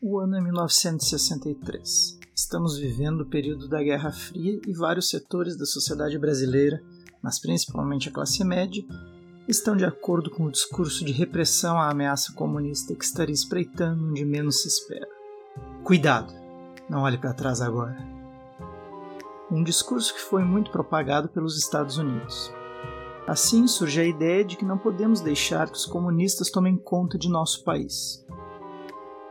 O ano é 1963. Estamos vivendo o período da Guerra Fria e vários setores da sociedade brasileira, mas principalmente a classe média, estão de acordo com o discurso de repressão à ameaça comunista que estaria espreitando onde menos se espera. Cuidado, não olhe para trás agora. Um discurso que foi muito propagado pelos Estados Unidos. Assim surge a ideia de que não podemos deixar que os comunistas tomem conta de nosso país.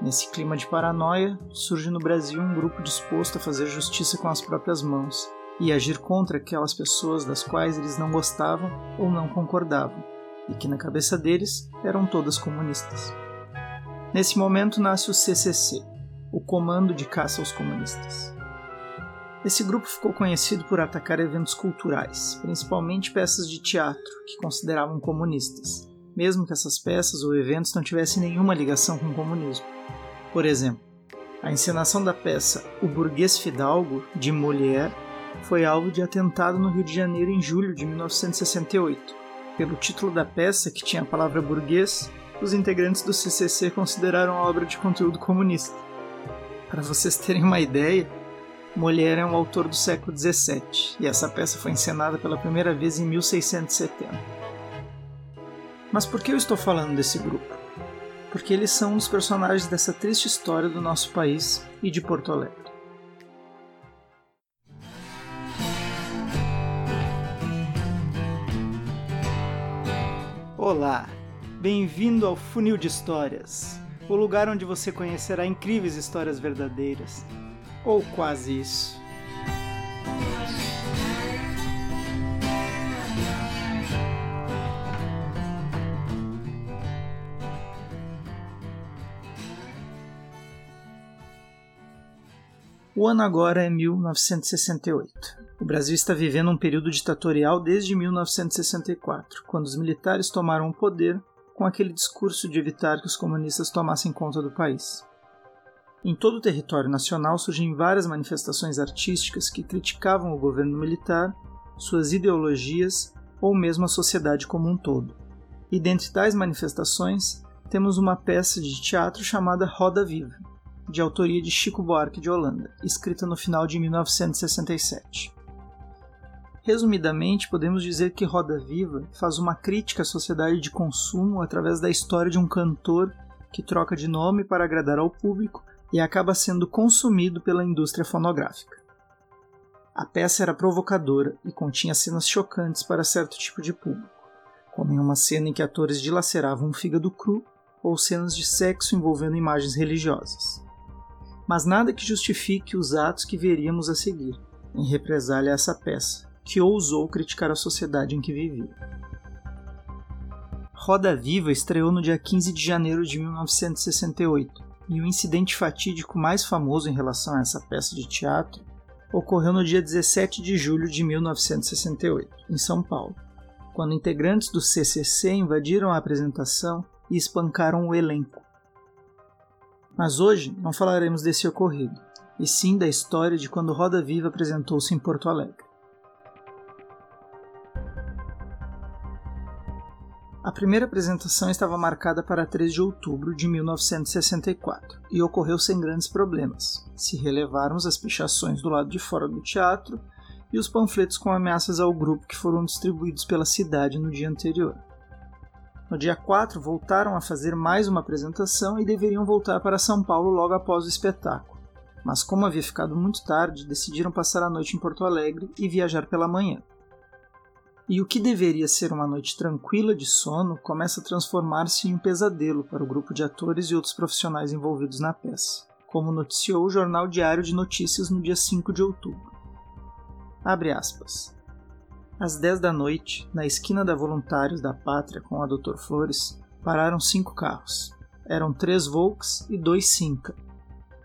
Nesse clima de paranoia, surge no Brasil um grupo disposto a fazer justiça com as próprias mãos e agir contra aquelas pessoas das quais eles não gostavam ou não concordavam, e que na cabeça deles eram todas comunistas. Nesse momento nasce o CCC, o Comando de Caça aos Comunistas. Esse grupo ficou conhecido por atacar eventos culturais, principalmente peças de teatro que consideravam comunistas, mesmo que essas peças ou eventos não tivessem nenhuma ligação com o comunismo. Por exemplo, a encenação da peça O Burguês Fidalgo, de Molière, foi alvo de atentado no Rio de Janeiro em julho de 1968. Pelo título da peça, que tinha a palavra burguês, os integrantes do CCC consideraram a obra de conteúdo comunista. Para vocês terem uma ideia, Molière é um autor do século XVII e essa peça foi encenada pela primeira vez em 1670. Mas por que eu estou falando desse grupo? Porque eles são dos personagens dessa triste história do nosso país e de Porto Alegre. Olá, bem-vindo ao Funil de Histórias, o lugar onde você conhecerá incríveis histórias verdadeiras, ou quase isso. O ano agora é 1968. O Brasil está vivendo um período ditatorial desde 1964, quando os militares tomaram o poder com aquele discurso de evitar que os comunistas tomassem conta do país. Em todo o território nacional surgem várias manifestações artísticas que criticavam o governo militar, suas ideologias ou mesmo a sociedade como um todo. E dentre tais manifestações, temos uma peça de teatro chamada Roda Viva, de autoria de Chico Buarque de Holanda, escrita no final de 1967. Resumidamente, podemos dizer que Roda Viva faz uma crítica à sociedade de consumo através da história de um cantor que troca de nome para agradar ao público e acaba sendo consumido pela indústria fonográfica. A peça era provocadora e continha cenas chocantes para certo tipo de público, como em uma cena em que atores dilaceravam um fígado cru ou cenas de sexo envolvendo imagens religiosas mas nada que justifique os atos que veríamos a seguir, em represália a essa peça, que ousou criticar a sociedade em que vivia. Roda Viva estreou no dia 15 de janeiro de 1968, e o incidente fatídico mais famoso em relação a essa peça de teatro ocorreu no dia 17 de julho de 1968, em São Paulo, quando integrantes do CCC invadiram a apresentação e espancaram o elenco, mas hoje não falaremos desse ocorrido, e sim da história de quando Roda Viva apresentou-se em Porto Alegre. A primeira apresentação estava marcada para 3 de outubro de 1964 e ocorreu sem grandes problemas, se relevarmos as pichações do lado de fora do teatro e os panfletos com ameaças ao grupo que foram distribuídos pela cidade no dia anterior. No dia 4, voltaram a fazer mais uma apresentação e deveriam voltar para São Paulo logo após o espetáculo. Mas, como havia ficado muito tarde, decidiram passar a noite em Porto Alegre e viajar pela manhã. E o que deveria ser uma noite tranquila de sono começa a transformar-se em um pesadelo para o grupo de atores e outros profissionais envolvidos na peça, como noticiou o Jornal Diário de Notícias no dia 5 de outubro. Abre aspas. Às 10 da noite, na esquina da Voluntários da Pátria com a Dr. Flores, pararam cinco carros. Eram três Volks e dois Cinca.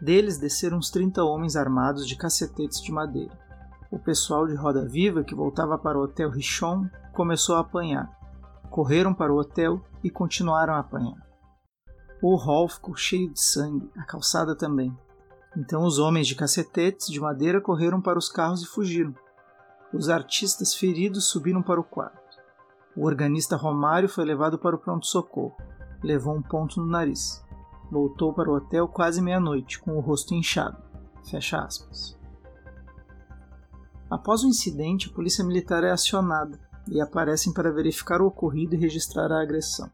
Deles desceram uns 30 homens armados de cacetetes de madeira. O pessoal de Roda Viva, que voltava para o Hotel Richon, começou a apanhar. Correram para o hotel e continuaram a apanhar. O hall ficou cheio de sangue, a calçada também. Então os homens de cacetetes de madeira correram para os carros e fugiram. Os artistas feridos subiram para o quarto. O organista Romário foi levado para o pronto-socorro. Levou um ponto no nariz. voltou para o hotel quase meia-noite, com o rosto inchado. Fecha aspas. Após o incidente, a polícia militar é acionada e aparecem para verificar o ocorrido e registrar a agressão.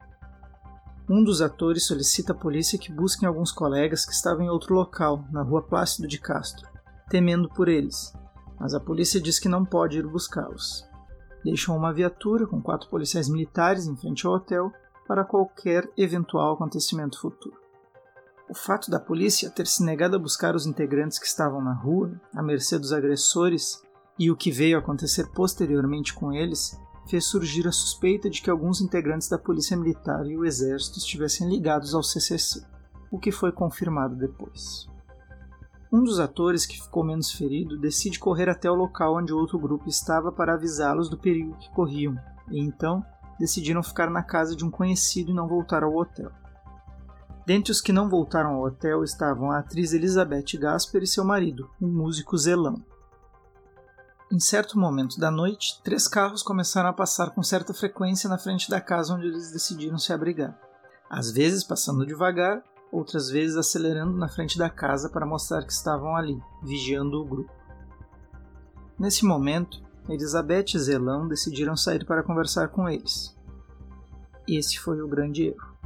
Um dos atores solicita à polícia que busquem alguns colegas que estavam em outro local, na rua Plácido de Castro, temendo por eles, mas a polícia diz que não pode ir buscá-los. Deixam uma viatura com quatro policiais militares em frente ao hotel para qualquer eventual acontecimento futuro. O fato da polícia ter se negado a buscar os integrantes que estavam na rua, à mercê dos agressores, e o que veio a acontecer posteriormente com eles, fez surgir a suspeita de que alguns integrantes da Polícia Militar e o Exército estivessem ligados ao CCC, o que foi confirmado depois. Um dos atores, que ficou menos ferido, decide correr até o local onde outro grupo estava para avisá-los do perigo que corriam, e então decidiram ficar na casa de um conhecido e não voltar ao hotel. Dentre os que não voltaram ao hotel estavam a atriz Elizabeth Gasper e seu marido, um músico zelão. Em certo momento da noite, três carros começaram a passar com certa frequência na frente da casa onde eles decidiram se abrigar. Às vezes passando devagar, outras vezes acelerando na frente da casa para mostrar que estavam ali, vigiando o grupo. Nesse momento, Elizabeth e Zelão decidiram sair para conversar com eles. Esse foi o grande erro.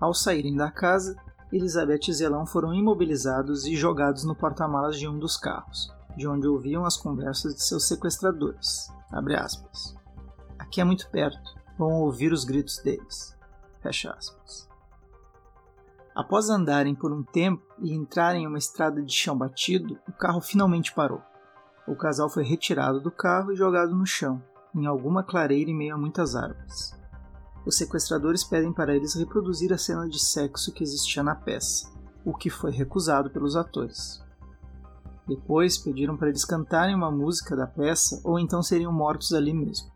Ao saírem da casa, Elizabeth e Zelão foram imobilizados e jogados no porta-malas de um dos carros, de onde ouviam as conversas de seus sequestradores. Aqui é muito perto, vão ouvir os gritos deles. Fecha aspas. Após andarem por um tempo e entrarem em uma estrada de chão batido, o carro finalmente parou. O casal foi retirado do carro e jogado no chão, em alguma clareira em meio a muitas árvores. Os sequestradores pedem para eles reproduzir a cena de sexo que existia na peça, o que foi recusado pelos atores. Depois pediram para eles cantarem uma música da peça ou então seriam mortos ali mesmo.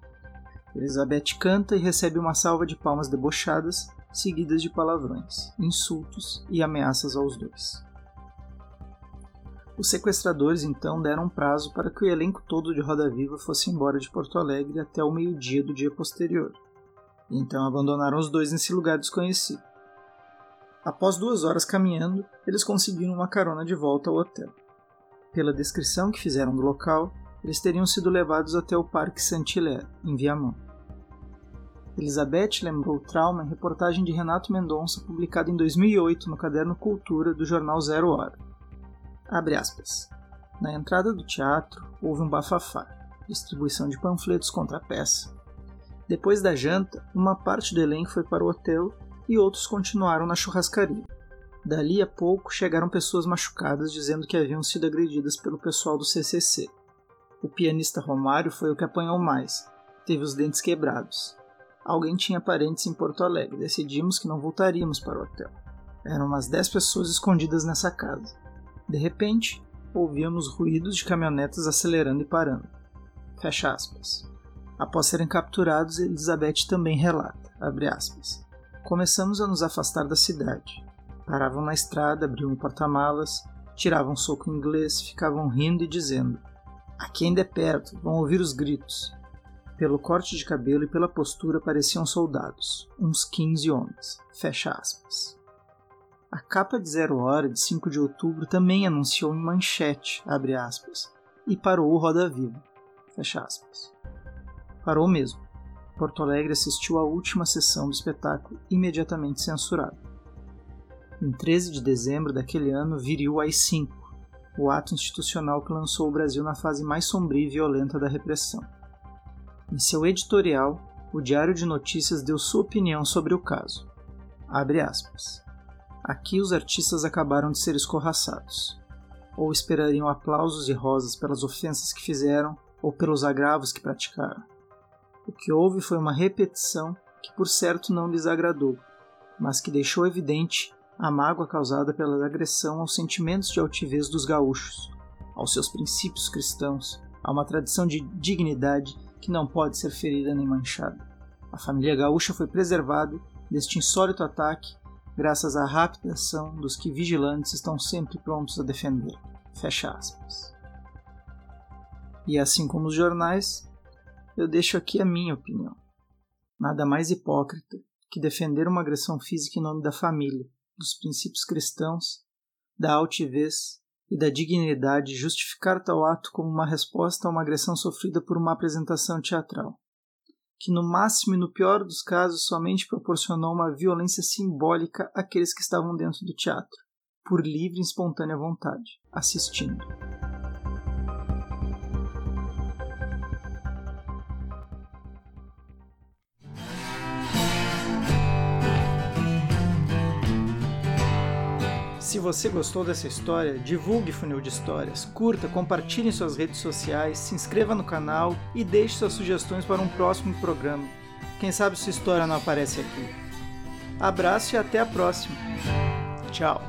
Elizabeth canta e recebe uma salva de palmas debochadas, seguidas de palavrões, insultos e ameaças aos dois. Os sequestradores então deram um prazo para que o elenco todo de Roda Viva fosse embora de Porto Alegre até o meio-dia do dia posterior. Então abandonaram os dois nesse lugar desconhecido. Após duas horas caminhando, eles conseguiram uma carona de volta ao hotel. Pela descrição que fizeram do local, eles teriam sido levados até o Parque Saint-Hilaire, em Viamão. Elizabeth lembrou o trauma em reportagem de Renato Mendonça publicada em 2008 no caderno Cultura do jornal Zero Hora. Abre aspas. Na entrada do teatro houve um bafafá, distribuição de panfletos contra a peça. Depois da janta, uma parte do elenco foi para o hotel e outros continuaram na churrascaria. Dali a pouco chegaram pessoas machucadas dizendo que haviam sido agredidas pelo pessoal do CCC. O pianista Romário foi o que apanhou mais, teve os dentes quebrados. Alguém tinha parentes em Porto Alegre. Decidimos que não voltaríamos para o hotel. Eram umas dez pessoas escondidas nessa casa. De repente, ouvíamos ruídos de caminhonetas acelerando e parando. Fecha aspas. Após serem capturados, Elizabeth também relata, aspas, Começamos a nos afastar da cidade. Paravam na estrada, abriam porta-malas, tiravam soco em inglês, ficavam rindo e dizendo: Aqui ainda é perto, vão ouvir os gritos. Pelo corte de cabelo e pela postura pareciam soldados, uns 15 homens. Fecha aspas. A capa de Zero Hora de 5 de outubro também anunciou em manchete, abre aspas, e parou o Roda Viva. Fecha aspas. Parou mesmo. Porto Alegre assistiu à última sessão do espetáculo, imediatamente censurado. Em 13 de dezembro daquele ano viriu o AI-5, o ato institucional que lançou o Brasil na fase mais sombria e violenta da repressão. Em seu editorial, o Diário de Notícias deu sua opinião sobre o caso. Abre aspas. Aqui os artistas acabaram de ser escorraçados. Ou esperariam aplausos e rosas pelas ofensas que fizeram ou pelos agravos que praticaram. O que houve foi uma repetição que por certo não lhes agradou, mas que deixou evidente a mágoa causada pela agressão aos sentimentos de altivez dos gaúchos, aos seus princípios cristãos, a uma tradição de dignidade que não pode ser ferida nem manchada. A família gaúcha foi preservada deste insólito ataque graças à rápida ação dos que vigilantes estão sempre prontos a defender. Fecha aspas. E assim como os jornais, eu deixo aqui a minha opinião. Nada mais hipócrita que defender uma agressão física em nome da família, dos princípios cristãos, da altivez e da dignidade justificar tal ato como uma resposta a uma agressão sofrida por uma apresentação teatral, que no máximo e no pior dos casos somente proporcionou uma violência simbólica àqueles que estavam dentro do teatro, por livre e espontânea vontade, assistindo. Se você gostou dessa história, divulgue Funil de Histórias, curta, compartilhe em suas redes sociais, se inscreva no canal e deixe suas sugestões para um próximo programa. Quem sabe sua história não aparece aqui. Abraço e até a próxima. Tchau.